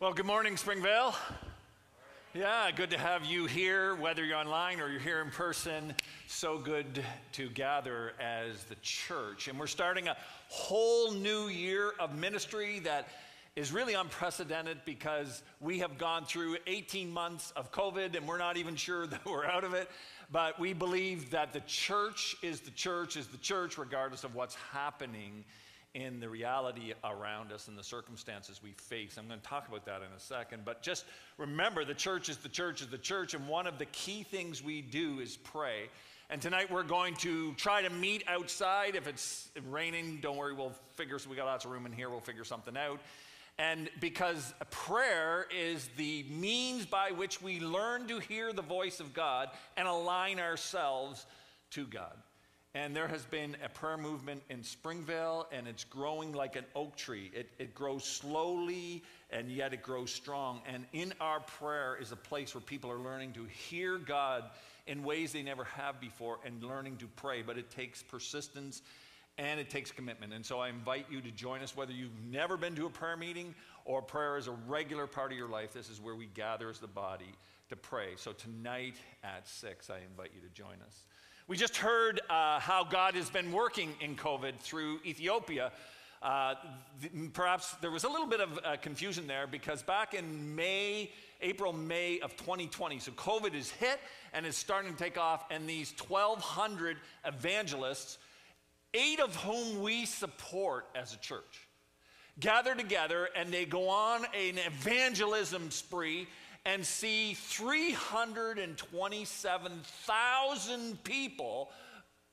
Well, good morning, Springvale. Yeah, good to have you here, whether you're online or you're here in person. So good to gather as the church. And we're starting a whole new year of ministry that is really unprecedented because we have gone through 18 months of COVID and we're not even sure that we're out of it. But we believe that the church is the church, is the church, regardless of what's happening in the reality around us and the circumstances we face. I'm going to talk about that in a second. But just remember the church is the church is the church. And one of the key things we do is pray. And tonight we're going to try to meet outside. If it's raining, don't worry, we'll figure, we got lots of room in here, we'll figure something out. And because prayer is the means by which we learn to hear the voice of God and align ourselves to God. And there has been a prayer movement in Springvale, and it's growing like an oak tree. It, it grows slowly, and yet it grows strong. And in our prayer is a place where people are learning to hear God in ways they never have before and learning to pray. But it takes persistence and it takes commitment. And so I invite you to join us, whether you've never been to a prayer meeting or prayer is a regular part of your life. This is where we gather as the body to pray. So tonight at 6, I invite you to join us. We just heard uh, how God has been working in COVID through Ethiopia. Uh, th- perhaps there was a little bit of uh, confusion there because back in May, April, May of 2020, so COVID is hit and is starting to take off, and these 1,200 evangelists, eight of whom we support as a church, gather together and they go on an evangelism spree and see 327,000 people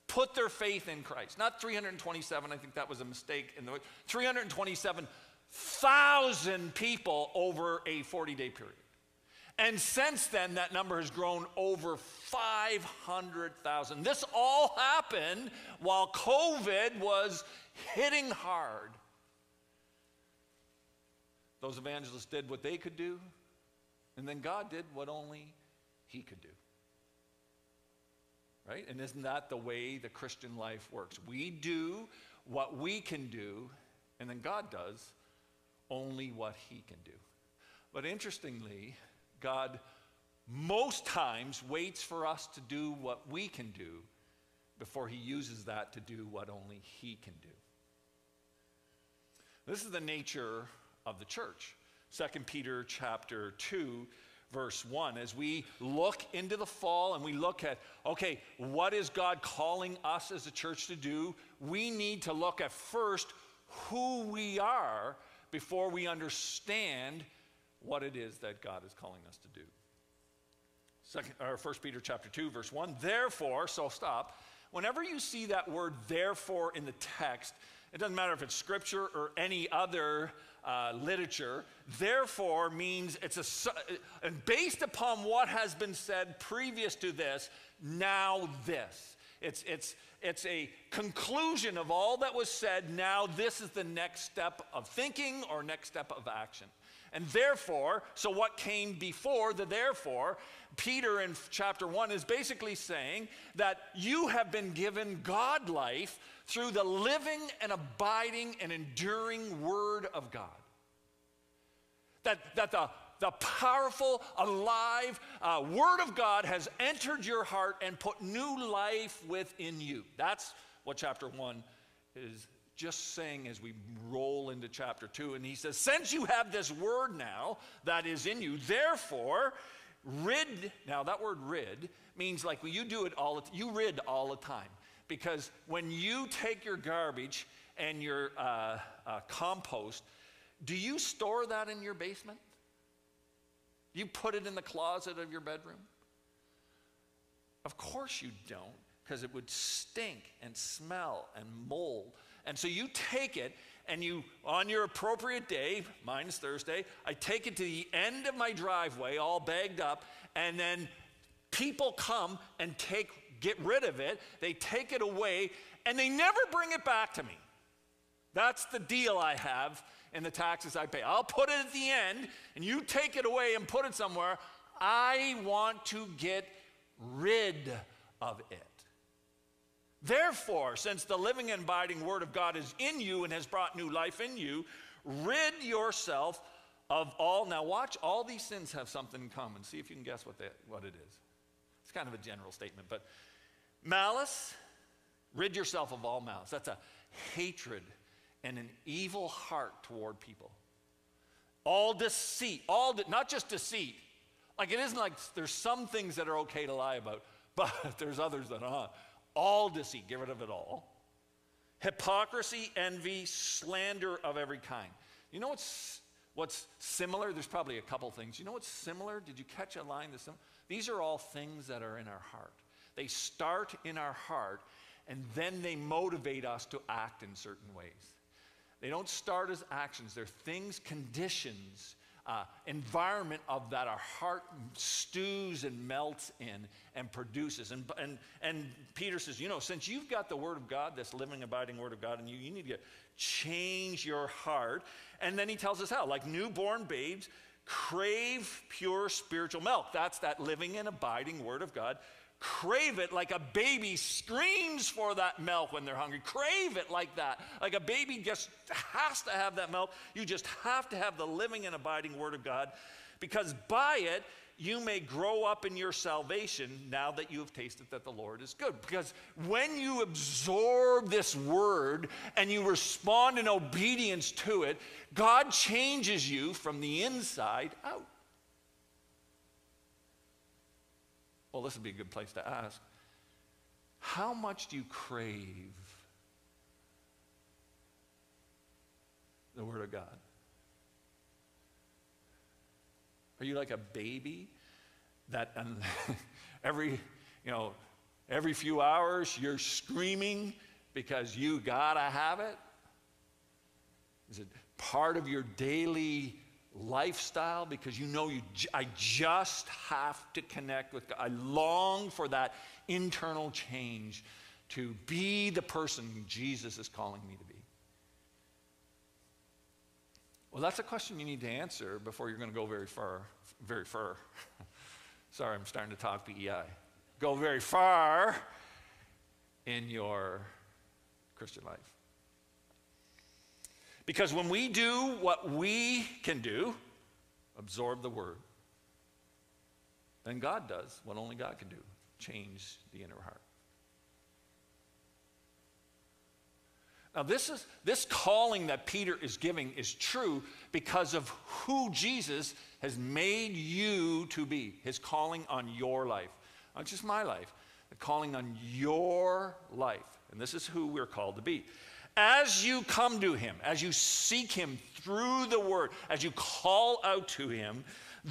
put their faith in Christ. Not 327, I think that was a mistake in the 327,000 people over a 40 day period. And since then, that number has grown over 500,000. This all happened while COVID was hitting hard. Those evangelists did what they could do. And then God did what only He could do. Right? And isn't that the way the Christian life works? We do what we can do, and then God does only what He can do. But interestingly, God most times waits for us to do what we can do before He uses that to do what only He can do. This is the nature of the church. 2 Peter chapter 2 verse 1 as we look into the fall and we look at okay what is God calling us as a church to do? We need to look at first who we are before we understand what it is that God is calling us to do. Second, or 1 Peter chapter 2 verse 1 therefore so stop. Whenever you see that word therefore in the text it doesn't matter if it's scripture or any other uh, literature. Therefore means it's a, and based upon what has been said previous to this, now this. It's, it's, it's a conclusion of all that was said. Now, this is the next step of thinking or next step of action. And therefore, so what came before the therefore, Peter in chapter 1 is basically saying that you have been given God life through the living and abiding and enduring Word of God. That, that the, the powerful, alive uh, Word of God has entered your heart and put new life within you. That's what chapter 1 is just saying as we roll into chapter 2. And he says, Since you have this Word now that is in you, therefore, rid. Now, that word rid means like well, you do it all, you rid all the time. Because when you take your garbage and your uh, uh, compost, do you store that in your basement? You put it in the closet of your bedroom? Of course you don't, because it would stink and smell and mold. And so you take it and you, on your appropriate day, mine is Thursday, I take it to the end of my driveway, all bagged up, and then people come and take get rid of it, they take it away, and they never bring it back to me. That's the deal I have in the taxes I pay. I'll put it at the end, and you take it away and put it somewhere. I want to get rid of it. Therefore, since the living and abiding Word of God is in you and has brought new life in you, rid yourself of all, now watch, all these sins have something in common. See if you can guess what, they, what it is. It's kind of a general statement, but malice, rid yourself of all malice. That's a hatred and an evil heart toward people. All deceit, all de- not just deceit. Like it isn't like there's some things that are okay to lie about, but there's others that aren't. All deceit, get rid of it all. Hypocrisy, envy, slander of every kind. You know what's what's similar? There's probably a couple things. You know what's similar? Did you catch a line that's similar? These are all things that are in our heart. They start in our heart and then they motivate us to act in certain ways. They don't start as actions, they're things, conditions, uh, environment of that our heart stews and melts in and produces. And, and, and Peter says, you know, since you've got the Word of God, this living, abiding Word of God in you, you need to change your heart. And then he tells us how, like newborn babes, crave pure spiritual milk. That's that living and abiding Word of God crave it like a baby screams for that milk when they're hungry. Crave it like that. Like a baby just has to have that milk. You just have to have the living and abiding Word of God because by it, you may grow up in your salvation now that you have tasted that the Lord is good. Because when you absorb this word and you respond in obedience to it, God changes you from the inside out. Well, this would be a good place to ask. How much do you crave the Word of God? Are you like a baby that um, every, you know, every few hours you're screaming because you gotta have it? Is it part of your daily lifestyle because you know you I just have to connect with God. I long for that internal change to be the person Jesus is calling me to be. Well, that's a question you need to answer before you're going to go very far, very far. Sorry, I'm starting to talk PEI. Go very far in your Christian life. Because when we do what we can do, absorb the word, then God does what only God can do change the inner heart. Now, this, is, this calling that Peter is giving is true because of who Jesus has made you to be, his calling on your life. Not just my life, the calling on your life. And this is who we're called to be as you come to him, as you seek him through the word, as you call out to him,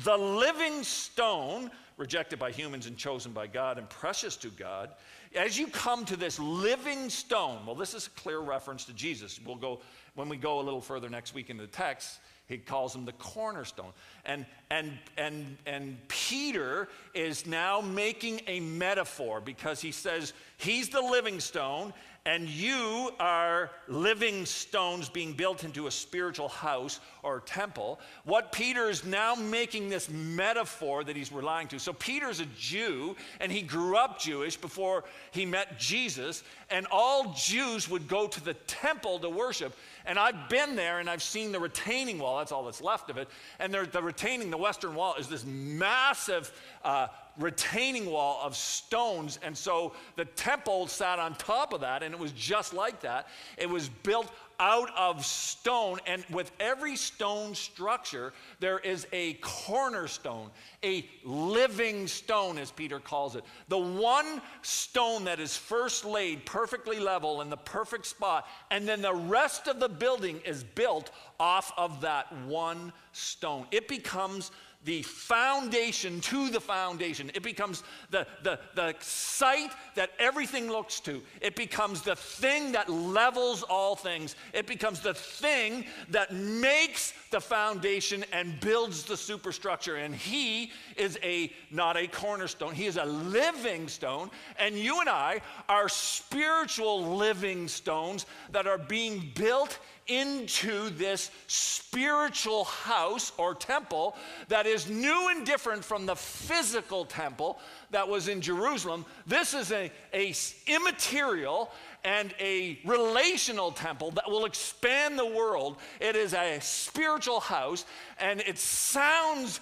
the living stone, rejected by humans and chosen by God and precious to God, as you come to this living stone, well, this is a clear reference to Jesus. We'll go, when we go a little further next week in the text, he calls him the cornerstone. And, and, and, and Peter is now making a metaphor because he says he's the living stone and you are living stones being built into a spiritual house or temple. What Peter is now making this metaphor that he's relying to. So, Peter's a Jew, and he grew up Jewish before he met Jesus, and all Jews would go to the temple to worship. And I've been there and I've seen the retaining wall, that's all that's left of it. And the retaining, the western wall, is this massive uh, retaining wall of stones. And so the temple sat on top of that, and it was just like that. It was built out of stone, and with every stone structure, there is a cornerstone, a living stone, as Peter calls it. The one stone that is first laid perfectly level in the perfect spot, and then the rest of the building is built off of that one stone. It becomes the foundation to the foundation. It becomes the, the, the site that everything looks to. It becomes the thing that levels all things. It becomes the thing that makes the foundation and builds the superstructure. And he is a not a cornerstone, he is a living stone. And you and I are spiritual living stones that are being built into this spiritual house or temple that is new and different from the physical temple that was in Jerusalem. This is a, a immaterial and a relational temple that will expand the world. It is a spiritual house, and it sounds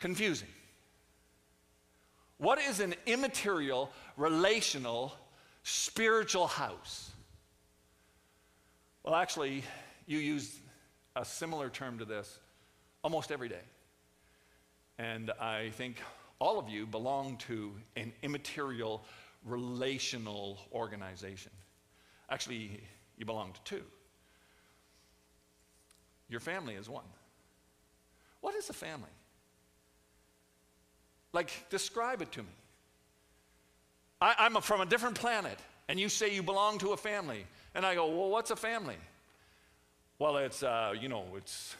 confusing. What is an immaterial, relational, spiritual house? Well, actually, you use a similar term to this almost every day. And I think all of you belong to an immaterial, relational organization. Actually, you belong to two. Your family is one. What is a family? Like, describe it to me. I, am from a different planet, and you say you belong to a family. And I go, well, what's a family? Well, it's, uh, you know, it's,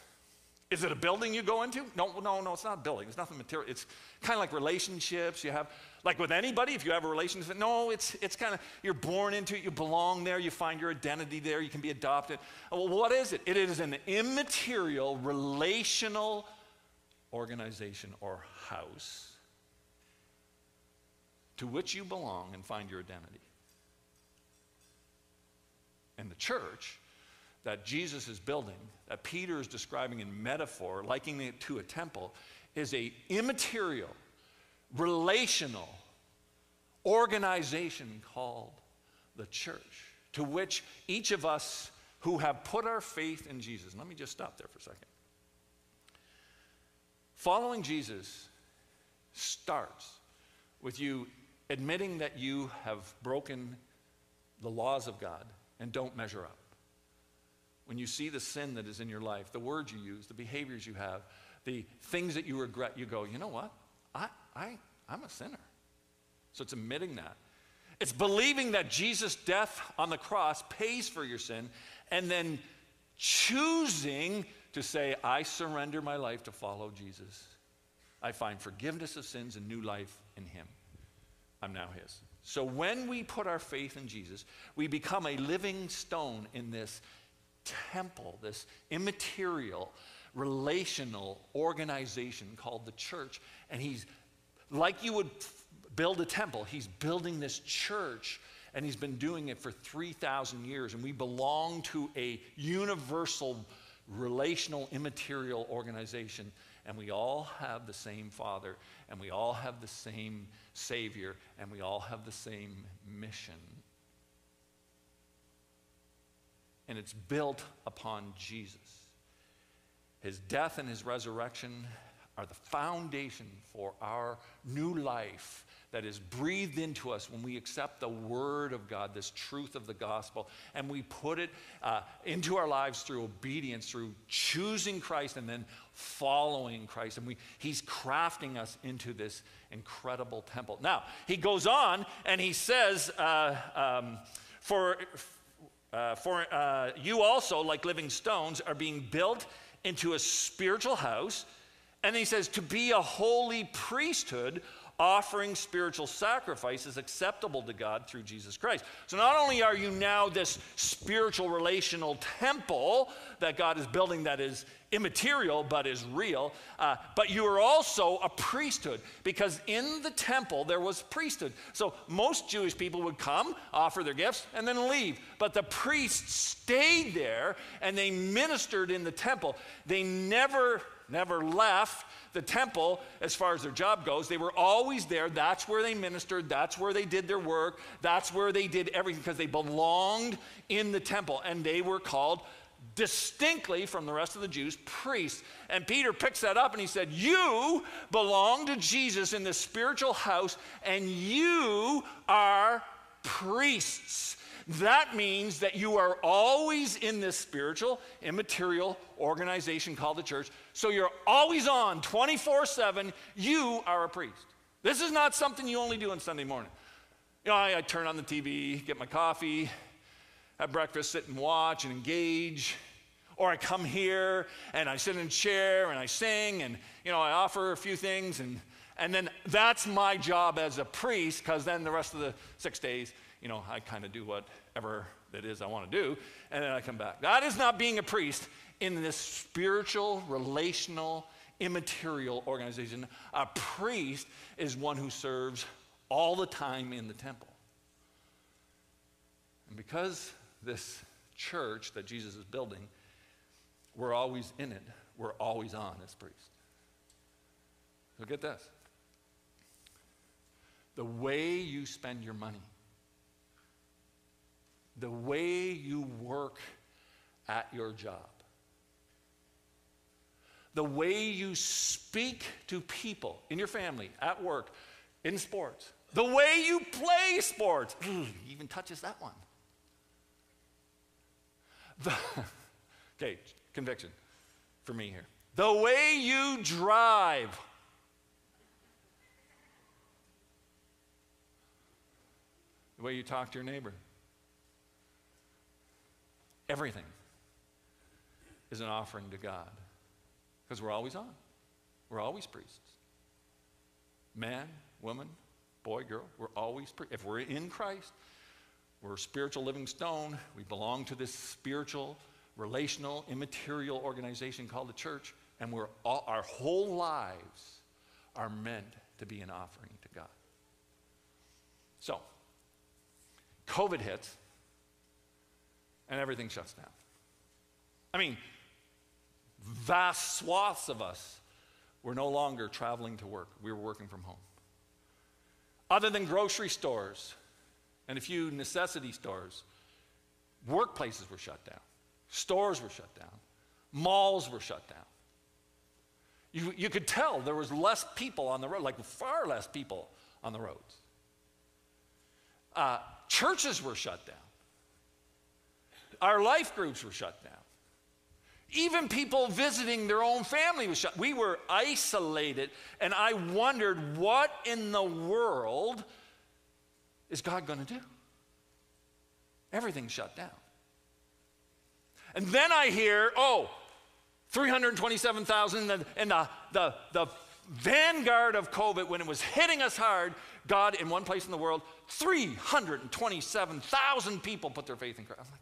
is it a building you go into? No, no, no, it's not a building. It's nothing material. It's kind of like relationships you have. Like with anybody, if you have a relationship, no, it's, it's kind of, you're born into it, you belong there, you find your identity there, you can be adopted. Well, what is it? It is an immaterial, relational organization or house to which you belong and find your identity. And the church that Jesus is building, that Peter is describing in metaphor, likening it to a temple, is a immaterial, relational organization called the church, to which each of us who have put our faith in Jesus, let me just stop there for a second. Following Jesus starts with you admitting that you have broken the laws of God and don't measure up. When you see the sin that is in your life, the words you use, the behaviors you have, the things that you regret, you go, you know what? I, I, I'm a sinner. So it's admitting that. It's believing that Jesus' death on the cross pays for your sin and then choosing to say, I surrender my life to follow Jesus. I find forgiveness of sins and new life in Him. I'm now His. So when we put our faith in Jesus, we become a living stone in this temple, this immaterial, relational organization called the church. And He's like you would build a temple, He's building this church. And he's been doing it for 3,000 years. And we belong to a universal, relational, immaterial organization. And we all have the same Father, and we all have the same Savior, and we all have the same mission. And it's built upon Jesus. His death and his resurrection are the foundation for our new life that is breathed into us when we accept the Word of God, this truth of the gospel, and we put it uh, into our lives through obedience, through choosing Christ and then following Christ. And we, He's crafting us into this incredible temple. Now, He goes on and He says, uh, um, For, uh, for uh, you also, like living stones, are being built into a spiritual house. And He says, to be a holy priesthood offering spiritual sacrifices acceptable to God through Jesus Christ. So not only are you now this spiritual relational temple that God is building that is immaterial but is real, uh, but you are also a priesthood because in the temple there was priesthood. So most Jewish people would come, offer their gifts, and then leave. But the priests stayed there and they ministered in the temple. They never, never left the temple as far as their job goes. They were always there. That's where they ministered. That's where they did their work. That's where they did everything because they belonged in the temple and they were called distinctly from the rest of the Jews priests. And Peter picks that up and he said, You belong to Jesus in this spiritual house and you are priests. That means that you are always in this spiritual, immaterial organization called the church. So you're always on 24 7. You are a priest. This is not something you only do on Sunday morning. You know, I, I turn on the TV, get my coffee, have breakfast, sit and watch and engage. Or I come here and I sit in a chair and I sing and, you know, I offer a few things and, and then that's my job as a priest because then the rest of the six days you know, I kind of do whatever that is I want to do, and then I come back. That is not being a priest in this spiritual, relational, immaterial organization. A priest is one who serves all the time in the temple. And because this church that Jesus is building, we're always in it, we're always on as priests. So get this the way you spend your money, the way you work at your job, the way you speak to people in your family, at work, in sports, the way you play sports, mm, even touches that one. The, okay, conviction for me here. The way you drive. The way you talk to your neighbor. Everything is an offering to God because we're always on. We're always priests. Man, woman, boy, girl, we're always priests. If we're in Christ, we're a spiritual living stone. We belong to this spiritual, relational, immaterial organization called the church, and we're all, our whole lives are meant to be an offering to God. So, COVID hits, and everything shuts down. I mean, vast swaths of us were no longer traveling to work, we were working from home. Other than grocery stores, and a few necessity stores. Workplaces were shut down, stores were shut down, malls were shut down. You, you could tell there was less people on the road, like far less people on the roads. Uh, churches were shut down. Our life groups were shut down. Even people visiting their own family was shut. We were isolated, and I wondered what in the world is God going to do? Everything's shut down. And then I hear, oh, 327,000 in the, the, the vanguard of COVID, when it was hitting us hard, God, in one place in the world, 327,000 people put their faith in Christ. I'm like,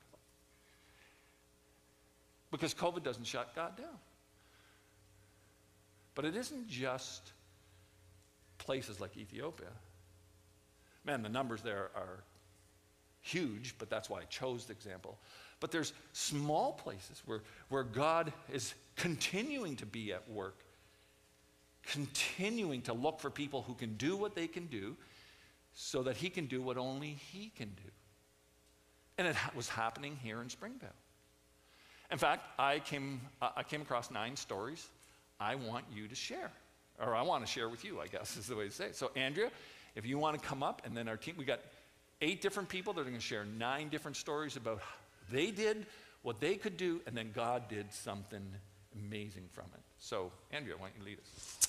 because COVID doesn't shut God down. But it isn't just places like Ethiopia. Man, the numbers there are huge, but that's why I chose the example. But there's small places where, where God is continuing to be at work, continuing to look for people who can do what they can do so that He can do what only He can do. And it was happening here in Springvale. In fact, I came, uh, I came across nine stories I want you to share, or I want to share with you, I guess is the way to say it. So, Andrea, if you want to come up, and then our team, we got eight different people that are going to share nine different stories about they did what they could do, and then God did something amazing from it. So, Andrea, why don't you lead us?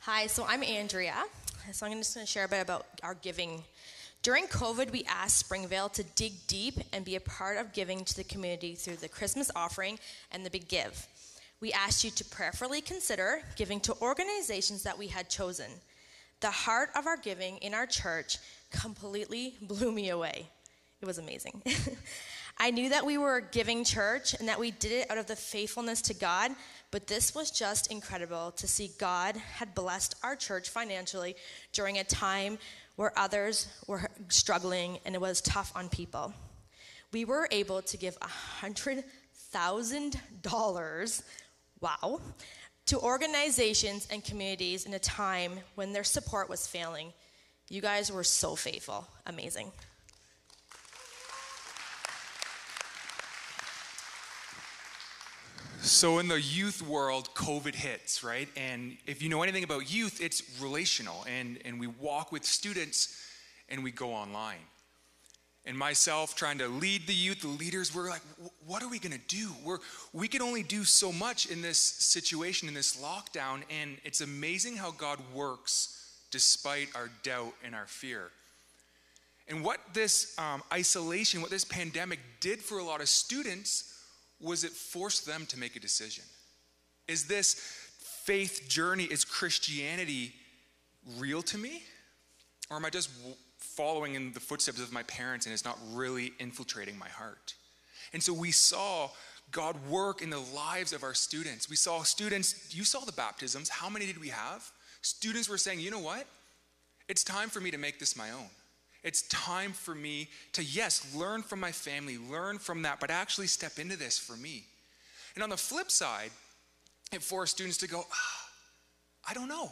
Hi, so I'm Andrea. So I'm just going to share a bit about our giving. During COVID, we asked Springvale to dig deep and be a part of giving to the community through the Christmas offering and the Big Give. We asked you to prayerfully consider giving to organizations that we had chosen. The heart of our giving in our church completely blew me away. It was amazing. I knew that we were a giving church and that we did it out of the faithfulness to God, but this was just incredible to see God had blessed our church financially during a time where others were struggling and it was tough on people. We were able to give $100,000, wow, to organizations and communities in a time when their support was failing. You guys were so faithful. Amazing. So, in the youth world, COVID hits, right? And if you know anything about youth, it's relational. And, and we walk with students and we go online and myself trying to lead the youth, the leaders, we're like, what are we going to do? We're, we can only do so much in this situation, in this lockdown, and it's amazing how God works despite our doubt and our fear. And what this um, isolation, what this pandemic did for a lot of students was it forced them to make a decision. Is this faith journey, is Christianity real to me? Or am I just following in the footsteps of my parents and it's not really infiltrating my heart. And so we saw God work in the lives of our students. We saw students, you saw the baptisms. How many did we have? Students were saying, you know what? It's time for me to make this my own. It's time for me to, yes, learn from my family, learn from that, but actually step into this for me. And on the flip side, it forced students to go, ah, I don't know.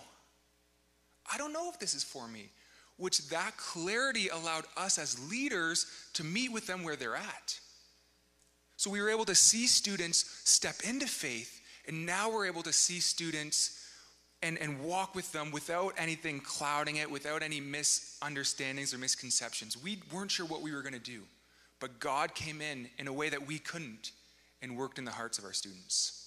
I don't know if this is for me. Which that clarity allowed us as leaders to meet with them where they're at. So we were able to see students step into faith, and now we're able to see students and, and walk with them without anything clouding it, without any misunderstandings or misconceptions. We weren't sure what we were going to do, but God came in in a way that we couldn't and worked in the hearts of our students.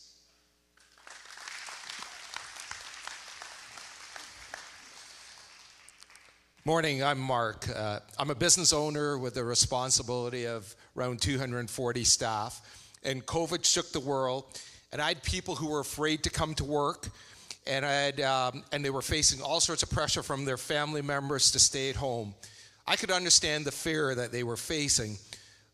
Morning, I'm Mark. Uh, I'm a business owner with the responsibility of around 240 staff. And COVID shook the world, and I had people who were afraid to come to work, and I had, um, and they were facing all sorts of pressure from their family members to stay at home. I could understand the fear that they were facing,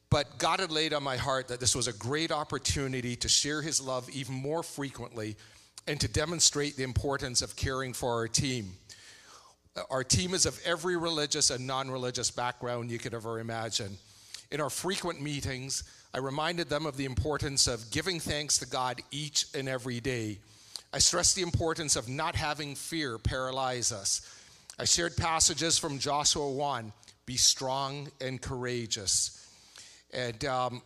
but God had laid on my heart that this was a great opportunity to share His love even more frequently and to demonstrate the importance of caring for our team. Our team is of every religious and non religious background you could ever imagine. In our frequent meetings, I reminded them of the importance of giving thanks to God each and every day. I stressed the importance of not having fear paralyze us. I shared passages from Joshua 1 be strong and courageous. And, um,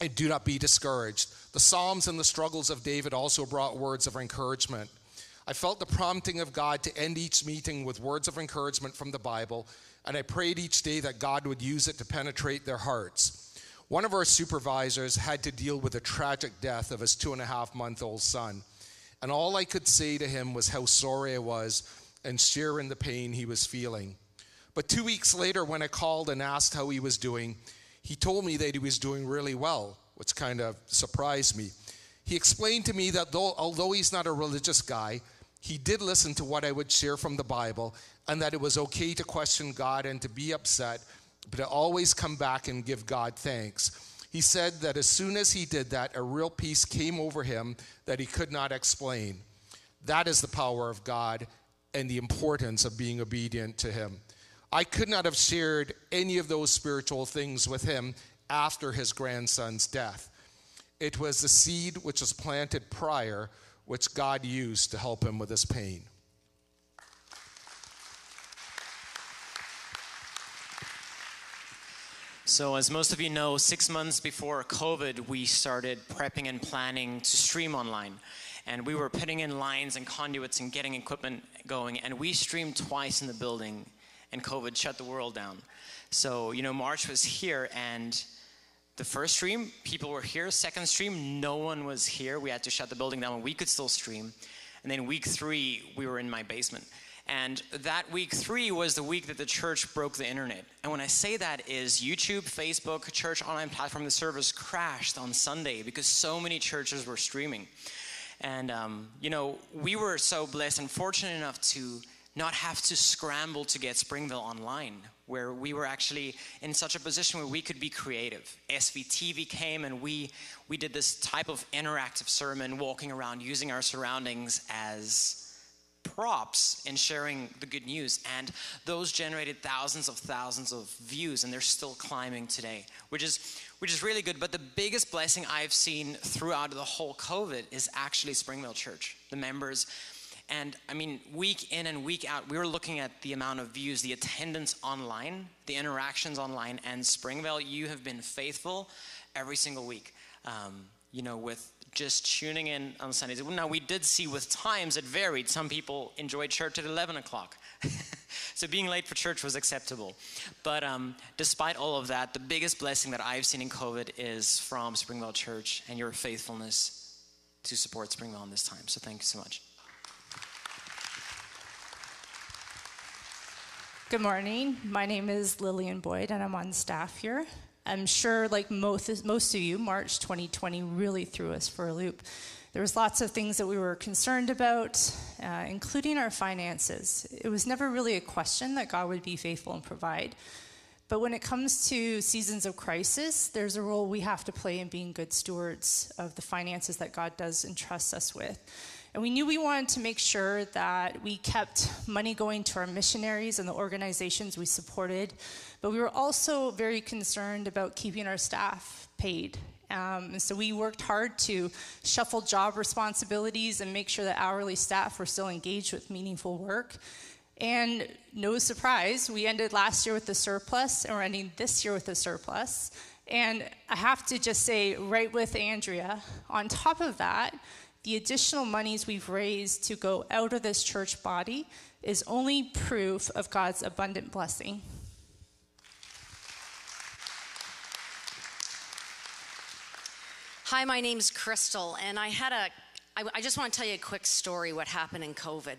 and do not be discouraged. The Psalms and the struggles of David also brought words of encouragement. I felt the prompting of God to end each meeting with words of encouragement from the Bible, and I prayed each day that God would use it to penetrate their hearts. One of our supervisors had to deal with the tragic death of his two and a half month old son, and all I could say to him was how sorry I was and share in the pain he was feeling. But two weeks later, when I called and asked how he was doing, he told me that he was doing really well, which kind of surprised me. He explained to me that though, although he's not a religious guy, he did listen to what I would share from the Bible and that it was okay to question God and to be upset, but to always come back and give God thanks. He said that as soon as he did that, a real peace came over him that he could not explain. That is the power of God and the importance of being obedient to him. I could not have shared any of those spiritual things with him after his grandson's death. It was the seed which was planted prior which God used to help him with his pain. So, as most of you know, six months before COVID, we started prepping and planning to stream online. And we were putting in lines and conduits and getting equipment going. And we streamed twice in the building, and COVID shut the world down. So, you know, March was here, and the first stream, people were here. Second stream, no one was here. We had to shut the building down, we could still stream. And then week three, we were in my basement. And that week three was the week that the church broke the internet. And when I say that is YouTube, Facebook, church online platform, the service crashed on Sunday because so many churches were streaming. And, um, you know, we were so blessed and fortunate enough to not have to scramble to get Springvale online, where we were actually in such a position where we could be creative. SVTV came and we, we did this type of interactive sermon, walking around using our surroundings as props in sharing the good news. And those generated thousands of thousands of views, and they're still climbing today, which is, which is really good. But the biggest blessing I've seen throughout the whole COVID is actually Springvale Church. The members and I mean, week in and week out, we were looking at the amount of views, the attendance online, the interactions online, and Springvale, you have been faithful every single week. Um, you know, with just tuning in on Sundays. Now, we did see with times it varied. Some people enjoyed church at 11 o'clock. so being late for church was acceptable. But um, despite all of that, the biggest blessing that I've seen in COVID is from Springvale Church and your faithfulness to support Springvale in this time. So thank you so much. Good morning. My name is Lillian Boyd, and I'm on staff here. I'm sure, like most, most of you, March 2020 really threw us for a loop. There was lots of things that we were concerned about, uh, including our finances. It was never really a question that God would be faithful and provide. But when it comes to seasons of crisis, there's a role we have to play in being good stewards of the finances that God does entrust us with. And we knew we wanted to make sure that we kept money going to our missionaries and the organizations we supported, but we were also very concerned about keeping our staff paid. Um, so we worked hard to shuffle job responsibilities and make sure that hourly staff were still engaged with meaningful work. And no surprise, we ended last year with a surplus, and we're ending this year with a surplus. And I have to just say, right with Andrea, on top of that, the additional monies we've raised to go out of this church body is only proof of God's abundant blessing. Hi, my name's Crystal, and I had a. I, I just want to tell you a quick story what happened in COVID.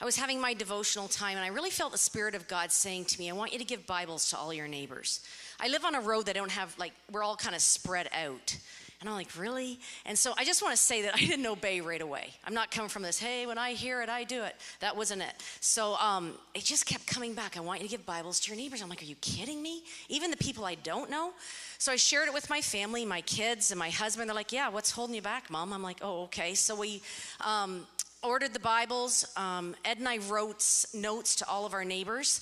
I was having my devotional time, and I really felt the Spirit of God saying to me, I want you to give Bibles to all your neighbors. I live on a road that don't have, like, we're all kind of spread out. And I'm like, really? And so I just want to say that I didn't obey right away. I'm not coming from this, hey, when I hear it, I do it. That wasn't it. So um, it just kept coming back. I want you to give Bibles to your neighbors. I'm like, are you kidding me? Even the people I don't know? So I shared it with my family, my kids, and my husband. They're like, yeah, what's holding you back, mom? I'm like, oh, okay. So we um, ordered the Bibles. Um, Ed and I wrote notes to all of our neighbors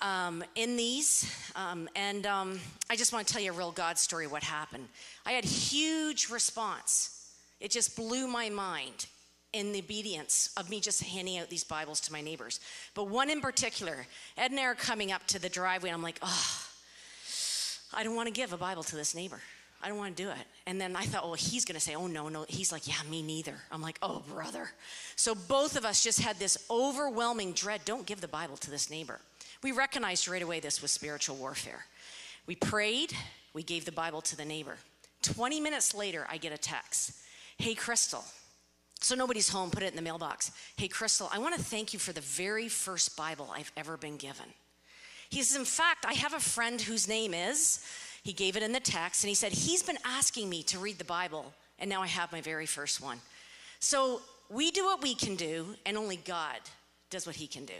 um, in these. Um, and um, I just want to tell you a real God story what happened. I had huge response. It just blew my mind in the obedience of me just handing out these Bibles to my neighbors. But one in particular, Ed and I are coming up to the driveway, and I'm like, oh, I don't want to give a Bible to this neighbor. I don't want to do it. And then I thought, well, he's going to say, oh, no, no. He's like, yeah, me neither. I'm like, oh, brother. So both of us just had this overwhelming dread don't give the Bible to this neighbor. We recognized right away this was spiritual warfare. We prayed, we gave the Bible to the neighbor. 20 minutes later, I get a text Hey, Crystal. So nobody's home, put it in the mailbox. Hey, Crystal, I want to thank you for the very first Bible I've ever been given. He says, In fact, I have a friend whose name is, he gave it in the text, and he said, He's been asking me to read the Bible, and now I have my very first one. So we do what we can do, and only God does what he can do.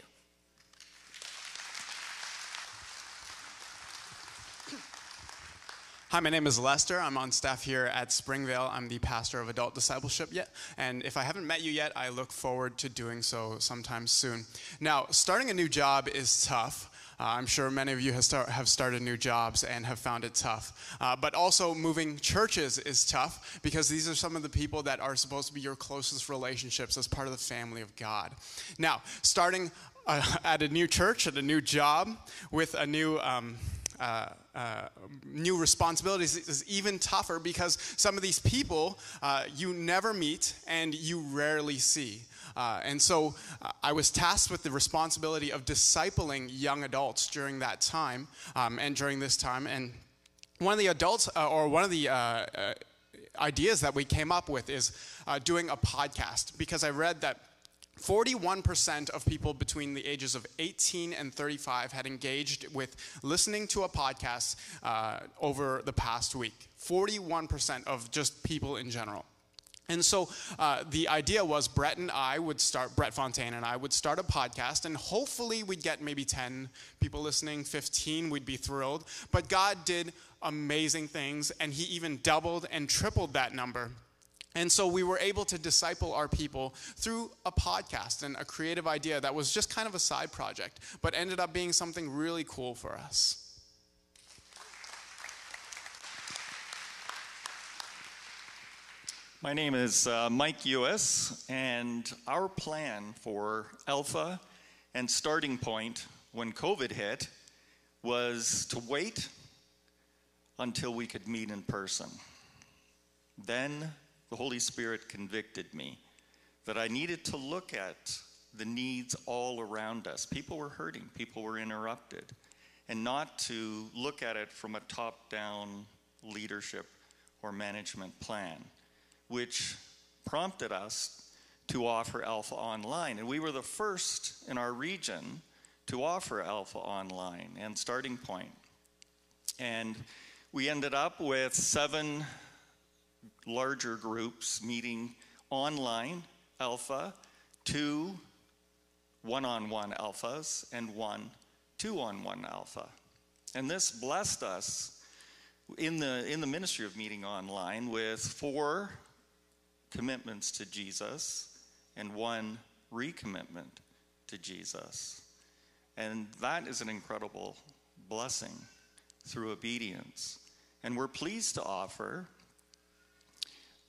Hi, my name is Lester. I'm on staff here at Springvale. I'm the pastor of adult discipleship yet. And if I haven't met you yet, I look forward to doing so sometime soon. Now, starting a new job is tough. Uh, I'm sure many of you have, start, have, started new jobs and have found it tough. Uh, but also, moving churches is tough because these are some of the people that are supposed to be your closest relationships as part of the family of God. Now, starting uh, at a new church, at a new job, with a new um, uh, uh, new responsibilities is even tougher because some of these people uh, you never meet and you rarely see. Uh, and so uh, I was tasked with the responsibility of discipling young adults during that time um, and during this time. And one of the adults, uh, or one of the ideas that we came up with is doing a podcast because I read that 41% of people between the ages of 18 and 35 had engaged with listening to a podcast uh, over the past week. 41% of just people in general. And so uh, the idea was Brett and I would start, Brett Fontaine and I would start a podcast, and hopefully we'd get maybe 10 people listening, 15, we'd be thrilled. But God did amazing things, and He even doubled and tripled that number and so we were able to disciple our people through a podcast and a creative idea that was just kind of a side project, but ended up being something really cool for us. My name is uh, Mike Ewis, and our plan for Alpha and Starting Point when COVID hit was to wait until we could meet in person. Then the Holy Spirit convicted me that I needed to look at the needs all around us. People were hurting, people were interrupted, and not to look at it from a top down leadership or management plan, which prompted us to offer Alpha Online. And we were the first in our region to offer Alpha Online and Starting Point. And we ended up with seven larger groups meeting online alpha, two one on one alphas, and one two on one alpha. And this blessed us in the, in the ministry of meeting online with four commitments to Jesus and one recommitment to Jesus. And that is an incredible blessing through obedience. And we're pleased to offer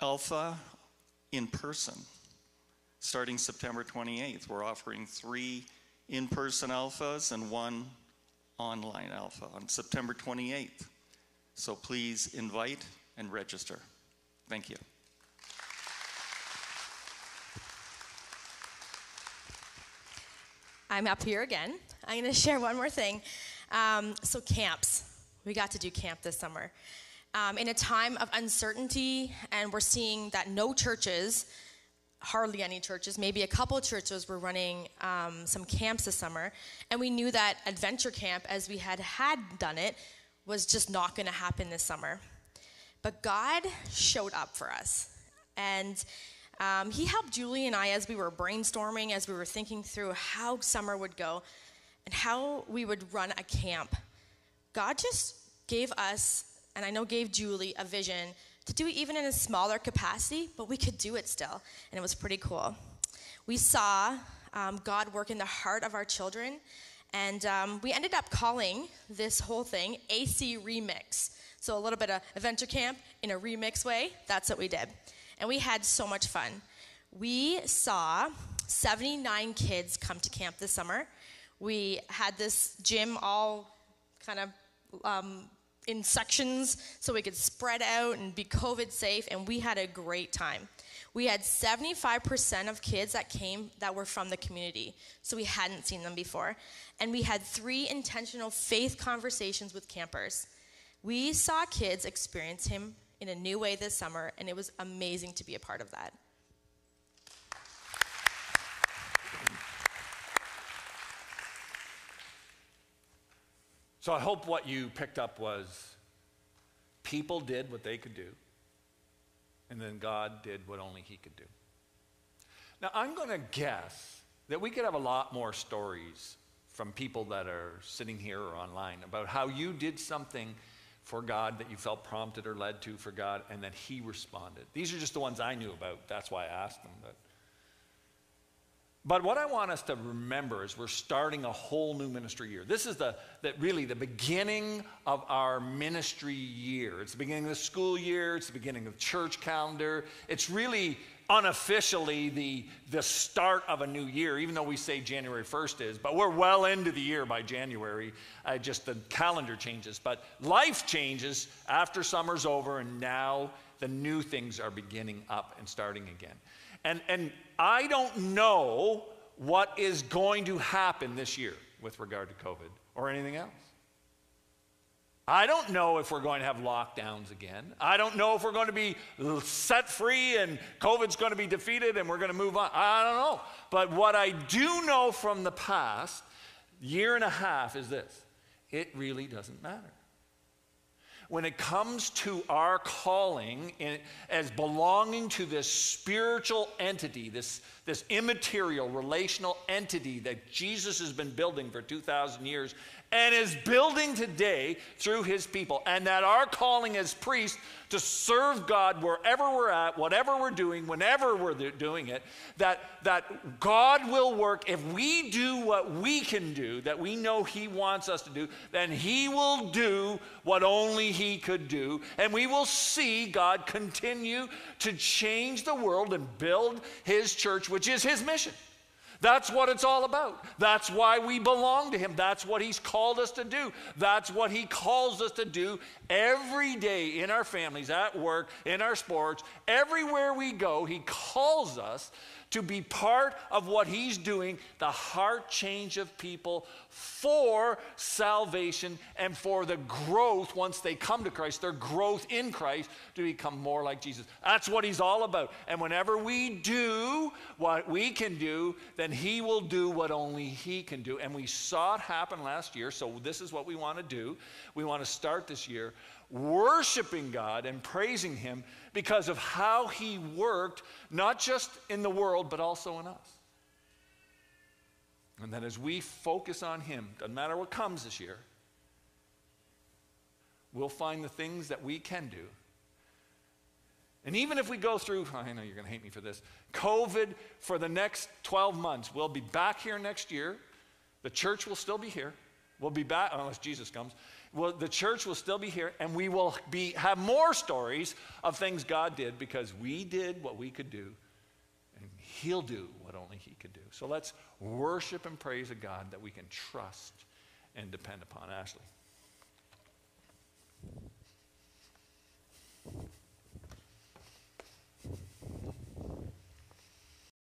Alpha in person. Starting September 28th, we're offering three in person alphas and one online alpha on September 28th. So please invite and register. Thank you. I'm up here again. I'm going to share one more thing. Um, so, camps. We got to do camp this summer. Um, in a time of uncertainty, and we're seeing that no churches, hardly any churches, maybe a couple churches were running um, some camps this summer. And we knew that adventure camp, as we had had done it, was just not going to happen this summer. But God showed up for us. And um, he helped Julie and I as we were brainstorming, as we were thinking through how summer would go and how we would run a camp. God just gave us, and I know gave Julie, a vision to do it even in a smaller capacity, but we could do it still. And it was pretty cool. We saw um, God work in the heart of our children, and um, we ended up calling this whole thing AC Remix. So a little bit of adventure camp in a remix way. That's what we did and we had so much fun. We saw 79 kids come to camp this summer. We had this gym all kind of um, in sections so we could spread out and be COVID safe, and we had a great time. We had 75% of kids that came that were from the community, so we hadn't seen them before. And we had three intentional faith conversations with campers. We saw kids experience Him in a new way this summer, and it was amazing to be a part of that. So I hope what you picked up was people did what they could do, and then God did what only He could do. Now, I'm going to guess that we could have a lot more stories from people that are sitting here or online about how you did something for God that you felt prompted or led to for God, and that He responded. These are just the ones I knew about. That's why I asked them. But, but what I want us to remember is we're starting a whole new ministry year. This is the that really the beginning of our ministry year. It's the beginning of the school year. It's the beginning of the church calendar. It's really unofficially the, the start of a new year, even though we say January 1st is, but we're well into the year by January. Uh, just the calendar changes. But life changes after summer's over, and now the new things are beginning up and starting again. And, and I don't know what is going to happen this year with regard to COVID or anything else. I don't know if we're going to have lockdowns again. I don't know if we're going to be set free and COVID's going to be defeated and we're going to move on. I don't know. But what I do know from the past year and a half is this it really doesn't matter. When it comes to our calling in, as belonging to this spiritual entity, this, this immaterial relational entity that Jesus has been building for 2,000 years, and is building today through his people. And that our calling as priests to serve God wherever we're at, whatever we're doing, whenever we're doing it, that, that God will work. If we do what we can do, that we know he wants us to do, then he will do what only he could do. And we will see God continue to change the world and build his church, which is his mission. That's what it's all about. That's why we belong to Him. That's what He's called us to do. That's what He calls us to do every day in our families, at work, in our sports, everywhere we go. He calls us to be part of what he's doing, the heart change of people for salvation and for the growth once they come to Christ, their growth in Christ to become more like Jesus. That's what he's all about. And whenever we do what we can do, then he will do what only he can do. And we saw it happen last year, so this is what we want to do. We want to start this year worshiping God and praising Him because of how He worked, not just in the world, but also in us. And that as we focus on Him, doesn't matter what comes this year, we'll find the things that we can do. And even if we go through, I know you're going to hate me for this, COVID for the next 12 months, we'll be back here next year. The church will still be here. We'll be back, unless Jesus comes. Well, the church will still be here, and we will be, have more stories of things God did because we did what we could do, and He'll do what only He could do. So let's worship and praise a God that we can trust and depend upon. Ashley.